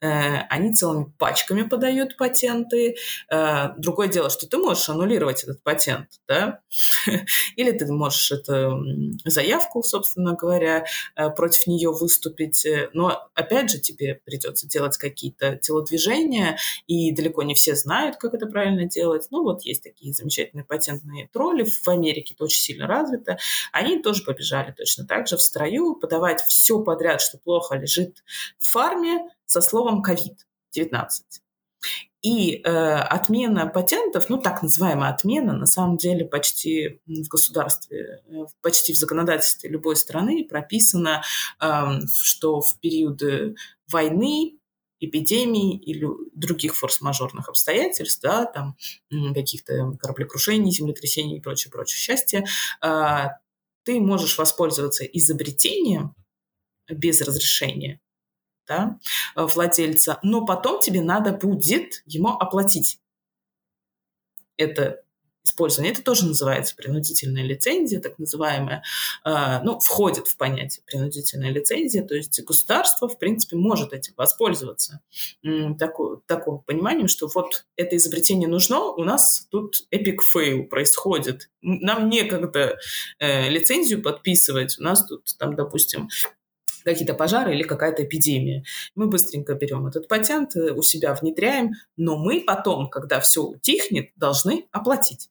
они целыми пачками подают патенты. Э, другое дело, что ты можешь аннулировать этот патент, да, или ты можешь эту заявку, собственно говоря, э, против нее выступить, но опять же тебе придется делать какие-то телодвижения, и далеко не все знают, как это правильно делать. Ну вот есть такие замечательные патентные тролли, в Америке это очень сильно развито, они тоже побежали точно так же в строю, подавать все подряд, что плохо лежит в фарме, со словом COVID-19. И э, отмена патентов, ну так называемая отмена, на самом деле почти в государстве, э, почти в законодательстве любой страны прописано, э, что в периоды войны, эпидемий или других форс-мажорных обстоятельств, да, там каких-то кораблекрушений, землетрясений и прочее, прочее счастья, э, ты можешь воспользоваться изобретением без разрешения да, э, владельца, но потом тебе надо будет ему оплатить это использование. Это тоже называется принудительная лицензия, так называемая, э, ну, входит в понятие принудительная лицензия, то есть государство, в принципе, может этим воспользоваться. Такое, такое пониманием, что вот это изобретение нужно, у нас тут epic fail происходит. Нам некогда э, лицензию подписывать, у нас тут, там, допустим, какие-то пожары или какая-то эпидемия. Мы быстренько берем этот патент, э, у себя внедряем, но мы потом, когда все утихнет, должны оплатить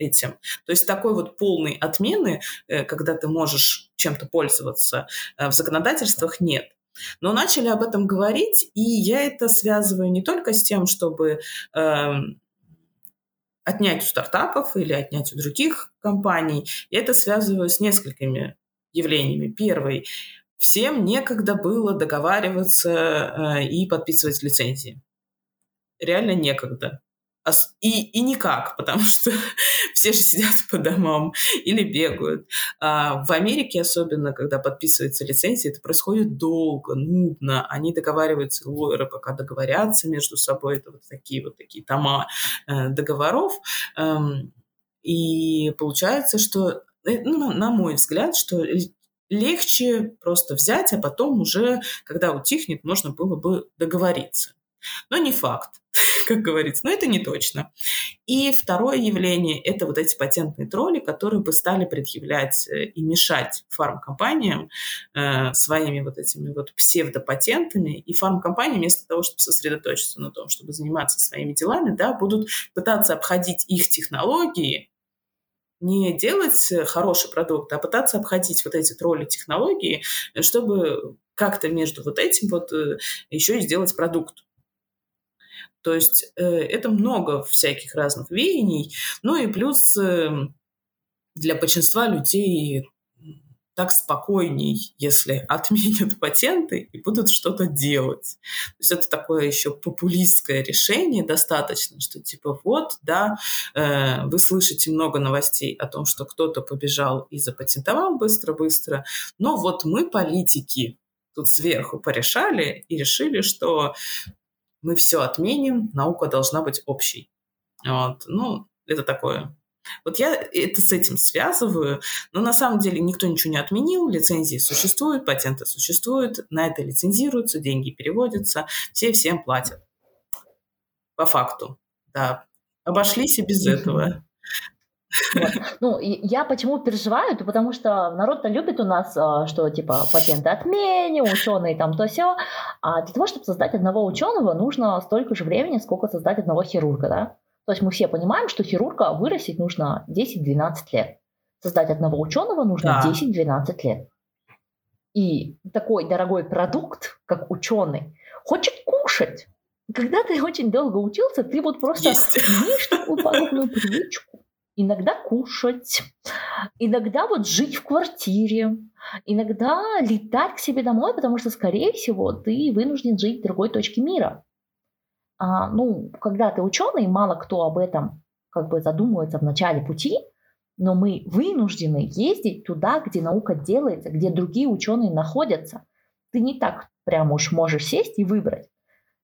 этим. То есть такой вот полной отмены, э, когда ты можешь чем-то пользоваться, э, в законодательствах нет. Но начали об этом говорить, и я это связываю не только с тем, чтобы э, отнять у стартапов или отнять у других компаний, я это связываю с несколькими явлениями. Первый всем некогда было договариваться э, и подписывать лицензии. Реально некогда. И, и никак, потому что все же сидят по домам или бегают. А в Америке особенно, когда подписывается лицензия, это происходит долго, нудно. Они договариваются, лойеры пока договорятся между собой. Это вот такие вот такие тома э, договоров. Эм, и получается, что, э, ну, на мой взгляд, что легче просто взять, а потом уже, когда утихнет, можно было бы договориться. Но не факт, как говорится, но это не точно. И второе явление – это вот эти патентные тролли, которые бы стали предъявлять э, и мешать фармкомпаниям э, своими вот этими вот псевдопатентами. И фармкомпании вместо того, чтобы сосредоточиться на том, чтобы заниматься своими делами, да, будут пытаться обходить их технологии, не делать хороший продукт, а пытаться обходить вот эти тролли технологии, чтобы как-то между вот этим вот э, еще и сделать продукт. То есть э, это много всяких разных веяний. Ну и плюс э, для большинства людей так спокойней, если отменят патенты и будут что-то делать. То есть это такое еще популистское решение достаточно, что типа вот, да, э, вы слышите много новостей о том, что кто-то побежал и запатентовал быстро-быстро, но вот мы, политики, тут сверху порешали и решили, что мы все отменим, наука должна быть общей. Вот. Ну, это такое. Вот я это с этим связываю, но на самом деле никто ничего не отменил, лицензии существуют, патенты существуют, на это лицензируются, деньги переводятся, все всем платят. По факту, да. Обошлись и без этого. Вот. Ну, я почему переживаю, то потому что народ-то любит у нас, а, что типа патенты отмене, ученые там то все. А для того, чтобы создать одного ученого, нужно столько же времени, сколько создать одного хирурга, да? То есть мы все понимаем, что хирурга вырастить нужно 10-12 лет. Создать одного ученого нужно да. 10-12 лет. И такой дорогой продукт, как ученый, хочет кушать. Когда ты очень долго учился, ты вот просто имеешь такую подобную привычку иногда кушать, иногда вот жить в квартире, иногда летать к себе домой, потому что, скорее всего, ты вынужден жить в другой точке мира. А, ну, когда ты ученый, мало кто об этом как бы задумывается в начале пути, но мы вынуждены ездить туда, где наука делается, где другие ученые находятся. Ты не так прямо уж можешь сесть и выбрать.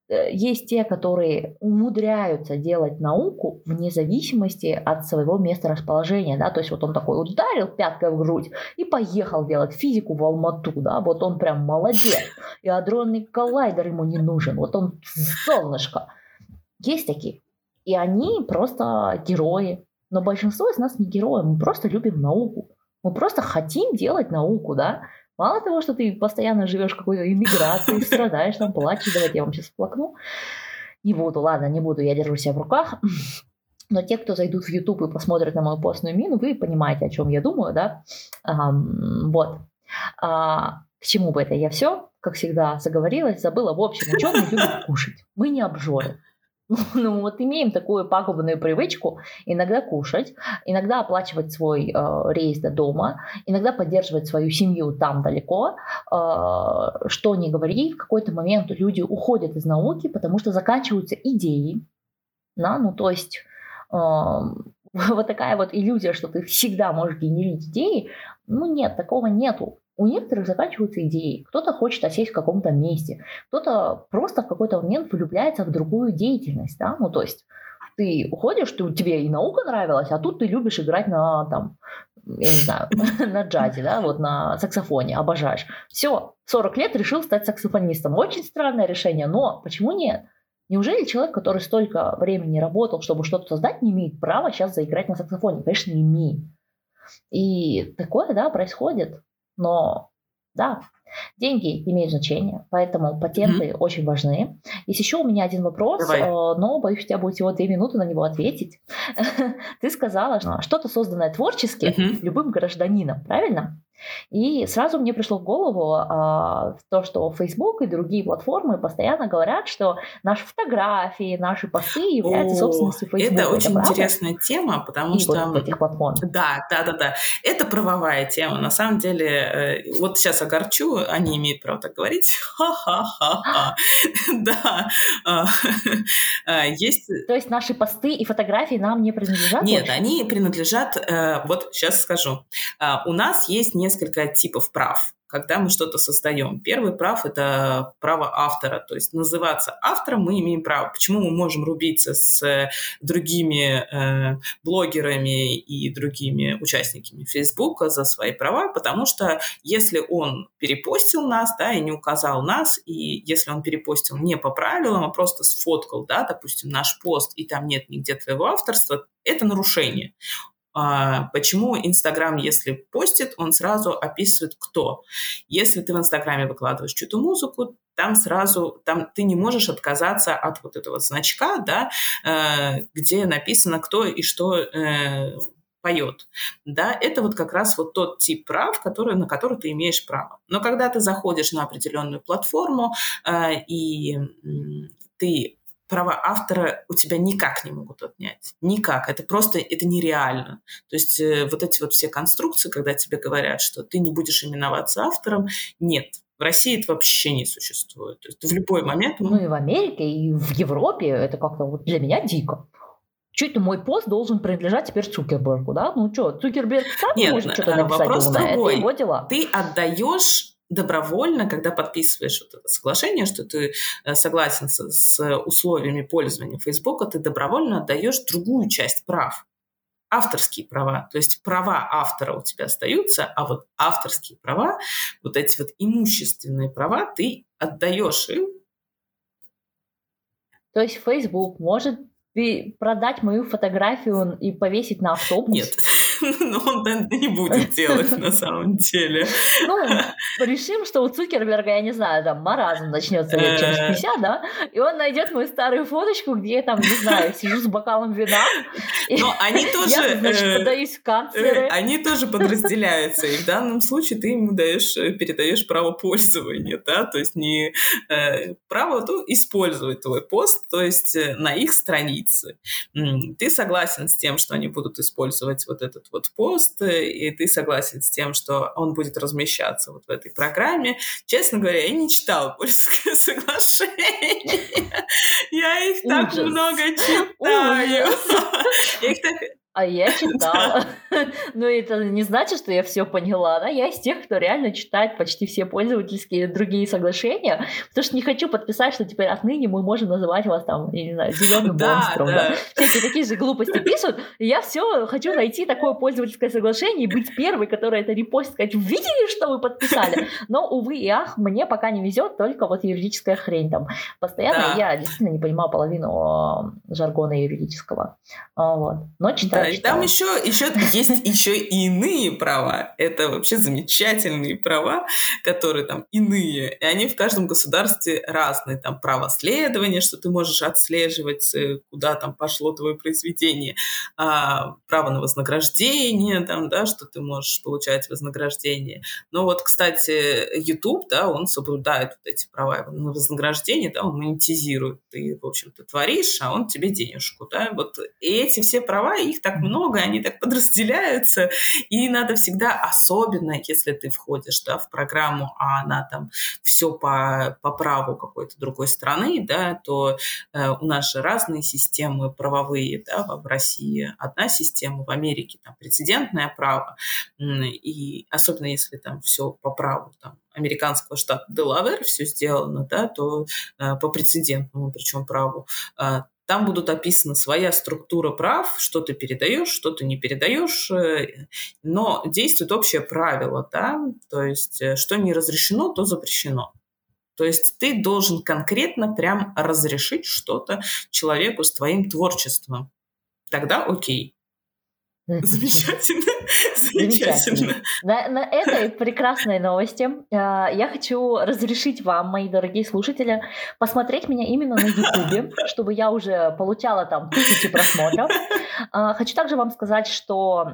Э, есть те, которые умудряются делать науку вне зависимости от своего места расположения, да, то есть вот он такой ударил пяткой в грудь и поехал делать физику в Алмату, да, вот он прям молодец, и адронный коллайдер ему не нужен, вот он солнышко. Есть такие, и они просто герои, но большинство из нас не герои, мы просто любим науку, мы просто хотим делать науку, да, Мало того, что ты постоянно живешь какой-то иммиграции, страдаешь, там плачешь, давайте я вам сейчас плакну. Не буду, ладно, не буду, я держу себя в руках. Но те, кто зайдут в YouTube и посмотрят на мою постную мину, вы понимаете, о чем я думаю, да? Um, вот. А, к чему бы это я все, как всегда, заговорилась, забыла. В общем, ученые любят кушать. Мы не обжоры. Ну вот имеем такую пагубную привычку иногда кушать, иногда оплачивать свой э, рейс до дома, иногда поддерживать свою семью там далеко. Э, что не говори, в какой-то момент люди уходят из науки, потому что заканчиваются идеи. Да? Ну то есть э, вот такая вот иллюзия, что ты всегда можешь генерить идеи, ну нет, такого нету. У некоторых заканчиваются идеи. Кто-то хочет осесть в каком-то месте, кто-то просто в какой-то момент влюбляется в другую деятельность. Да? Ну, то есть ты уходишь, ты, тебе и наука нравилась, а тут ты любишь играть на, там, я не знаю, на джазе, да, вот на саксофоне, обожаешь. Все, 40 лет решил стать саксофонистом. Очень странное решение, но почему нет? Неужели человек, который столько времени работал, чтобы что-то создать, не имеет права сейчас заиграть на саксофоне? Конечно, имеет. И такое, да, происходит. Но да, деньги имеют значение, поэтому патенты mm-hmm. очень важны. Есть еще у меня один вопрос, Давай. Э, но боюсь, у тебя будет всего две минуты на него ответить. Ты сказала, что что-то созданное творчески mm-hmm. любым гражданином, правильно? И сразу мне пришло в голову а, то, что Facebook и другие платформы постоянно говорят, что наши фотографии, наши посты являются О, собственностью Facebook. Это очень это интересная тема, потому и что... Вот этих платформ. Да, да, да, да. Это правовая тема. На самом деле, э, вот сейчас огорчу, они имеют право так говорить. Ха-ха-ха-ха. Да. А, а, есть... То есть наши посты и фотографии нам не принадлежат? Нет, они принадлежат... Э, вот сейчас скажу. У нас есть несколько типов прав когда мы что-то создаем. Первый прав – это право автора, то есть называться автором мы имеем право. Почему мы можем рубиться с другими э, блогерами и другими участниками Фейсбука за свои права? Потому что если он перепостил нас, да, и не указал нас, и если он перепостил не по правилам, а просто сфоткал, да, допустим, наш пост, и там нет нигде твоего авторства, это нарушение. А, почему Инстаграм, если постит, он сразу описывает, кто. Если ты в Инстаграме выкладываешь чью-то музыку, там сразу, там ты не можешь отказаться от вот этого значка, да, э, где написано, кто и что э, поет. Да, это вот как раз вот тот тип прав, который, на который ты имеешь право. Но когда ты заходишь на определенную платформу э, и ты права автора у тебя никак не могут отнять. Никак. Это просто, это нереально. То есть э, вот эти вот все конструкции, когда тебе говорят, что ты не будешь именоваться автором, нет. В России это вообще не существует. То есть в любой момент... Ну и в Америке, и в Европе это как-то вот для меня дико. Чуть мой пост должен принадлежать теперь Цукербергу, да? Ну что, Цукерберг сам Нет, может что-то э, написать вопрос умное, другой. это его дела. Ты отдаешь добровольно, когда подписываешь вот это соглашение, что ты э, согласен с, с условиями пользования Фейсбука, ты добровольно отдаешь другую часть прав авторские права. То есть права автора у тебя остаются, а вот авторские права, вот эти вот имущественные права ты отдаешь им. То есть Facebook может продать мою фотографию и повесить на автобус? Нет. Но он это не будет делать на самом деле. Ну, решим, что у Цукерберга, я не знаю, там маразм начнется лет через 50, да, и он найдет мою старую фоточку, где я там, не знаю, сижу с бокалом вина. Но они тоже... Я, значит, э, подаюсь в канцлеры. Э, они тоже подразделяются, и в данном случае ты ему даешь, э, передаешь право пользования, да, то есть не право то использовать твой пост, то есть на их странице. Ты согласен с тем, что они будут использовать вот этот этот вот пост, и ты согласен с тем, что он будет размещаться вот в этой программе. Честно говоря, я не читала польское соглашение. Я их так много читаю. Я их так а я читала. Но это не значит, что я все поняла. Да? Я из тех, кто реально читает почти все пользовательские другие соглашения, потому что не хочу подписать, что теперь отныне мы можем называть вас там, я не знаю, зеленым монстром. Да. Да. Всякие такие же глупости пишут. И я все хочу найти такое пользовательское соглашение и быть первой, которая это репостит, сказать, видели, что вы подписали? Но, увы и ах, мне пока не везет, только вот юридическая хрень там. Постоянно да. я действительно не понимаю половину жаргона юридического. А, вот. Но читаю и там еще, еще есть еще и иные права. Это вообще замечательные права, которые там иные. И они в каждом государстве разные. Там право следования, что ты можешь отслеживать, э, куда там пошло твое произведение. А, право на вознаграждение, там, да, что ты можешь получать вознаграждение. Но вот, кстати, YouTube, да, он соблюдает вот эти права на вознаграждение, да, он монетизирует. Ты, в общем-то, творишь, а он тебе денежку, да. Вот эти все права, их так много, они так подразделяются, и надо всегда, особенно если ты входишь да, в программу, а она там все по, по праву какой-то другой страны, да, то э, у нас же разные системы правовые, да, в России. Одна система, в Америке там прецедентное право, и особенно если там все по праву там, американского штата Делавер все сделано, да, то э, по прецедентному, причем праву, э, там будут описаны своя структура прав, что ты передаешь, что ты не передаешь, э, но действует общее правило, да, то есть э, что не разрешено, то запрещено. То есть ты должен конкретно прям разрешить что-то человеку с твоим творчеством. Тогда окей. Замечательно. Замечательно. На, на этой прекрасной новости а, я хочу разрешить вам, мои дорогие слушатели, посмотреть меня именно на YouTube, чтобы я уже получала там тысячи просмотров. А, хочу также вам сказать, что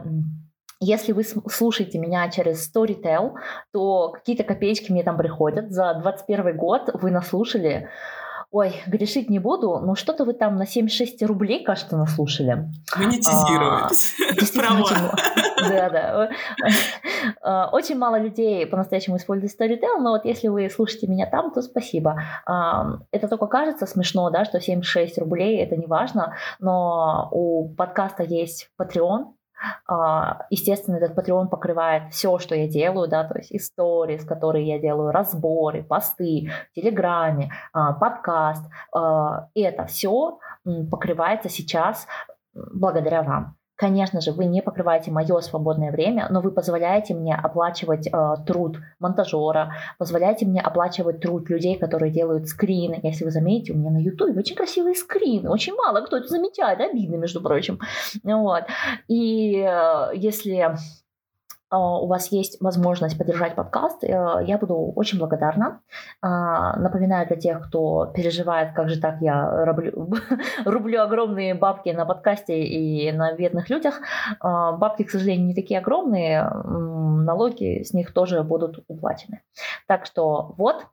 Если вы слушаете меня через Storytel, то какие-то копеечки мне там приходят. За 21 год вы наслушали Ой, грешить не буду, но что-то вы там на 76 рублей, кажется, наслушали. Монетизировать. А, да, да. А, очень мало людей по-настоящему используют Storytel, но вот если вы слушаете меня там, то спасибо. А, это только кажется смешно, да, что 76 рублей, это не важно, но у подкаста есть Patreon, естественно, этот Patreon покрывает все, что я делаю, да, то есть истории, с которые я делаю, разборы, посты в Телеграме, а, подкаст. А, и это все покрывается сейчас благодаря вам. Конечно же, вы не покрываете мое свободное время, но вы позволяете мне оплачивать э, труд монтажера, позволяете мне оплачивать труд людей, которые делают скрины. Если вы заметите, у меня на YouTube очень красивые скрины, очень мало кто это замечает, обидно, между прочим. Вот. И э, если у вас есть возможность поддержать подкаст, э, я буду очень благодарна. А, напоминаю для тех, кто переживает, как же так я рублю, рублю огромные бабки на подкасте и на бедных людях. А, бабки, к сожалению, не такие огромные, налоги с них тоже будут уплачены. Так что вот,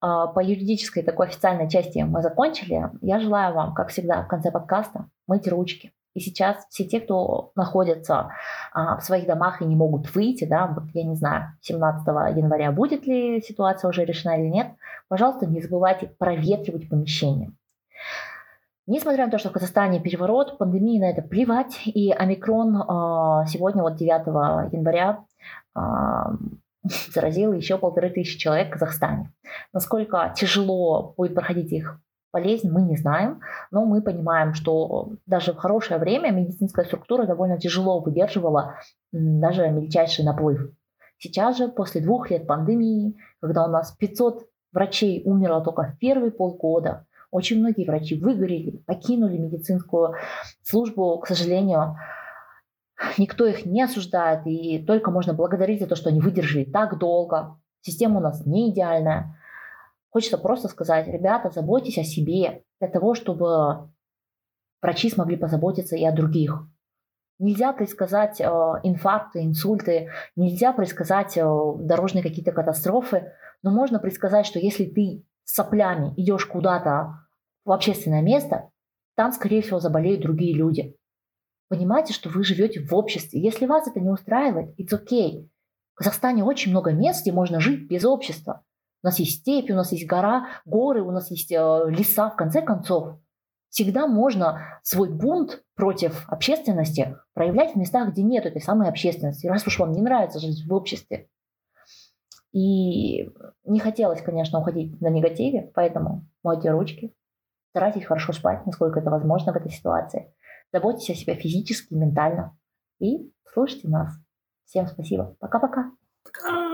по юридической такой официальной части мы закончили. Я желаю вам, как всегда, в конце подкаста мыть ручки, и сейчас все те, кто находятся а, в своих домах и не могут выйти, да, вот я не знаю, 17 января будет ли ситуация уже решена или нет, пожалуйста, не забывайте проветривать помещение. Несмотря на то, что в Казахстане переворот, пандемии на это плевать, и омикрон а, сегодня, вот 9 января, а, заразил еще полторы тысячи человек в Казахстане. Насколько тяжело будет проходить их болезнь мы не знаем, но мы понимаем, что даже в хорошее время медицинская структура довольно тяжело выдерживала даже мельчайший наплыв. Сейчас же, после двух лет пандемии, когда у нас 500 врачей умерло только в первые полгода, очень многие врачи выгорели, покинули медицинскую службу, к сожалению, никто их не осуждает, и только можно благодарить за то, что они выдержали так долго. Система у нас не идеальная. Хочется просто сказать, ребята, заботьтесь о себе для того, чтобы врачи смогли позаботиться и о других. Нельзя предсказать э, инфаркты, инсульты, нельзя предсказать э, дорожные какие-то катастрофы, но можно предсказать, что если ты соплями идешь куда-то в общественное место, там, скорее всего, заболеют другие люди. Понимаете, что вы живете в обществе. Если вас это не устраивает, it's okay. В Казахстане очень много мест, где можно жить без общества. У нас есть степи, у нас есть гора, горы, у нас есть э, леса. В конце концов, всегда можно свой бунт против общественности проявлять в местах, где нет этой самой общественности, раз уж вам не нравится жить в обществе. И не хотелось, конечно, уходить на негативе, поэтому мойте ручки, старайтесь хорошо спать, насколько это возможно в этой ситуации. Заботьтесь о себе физически, ментально и слушайте нас. Всем спасибо. Пока-пока. Пока. to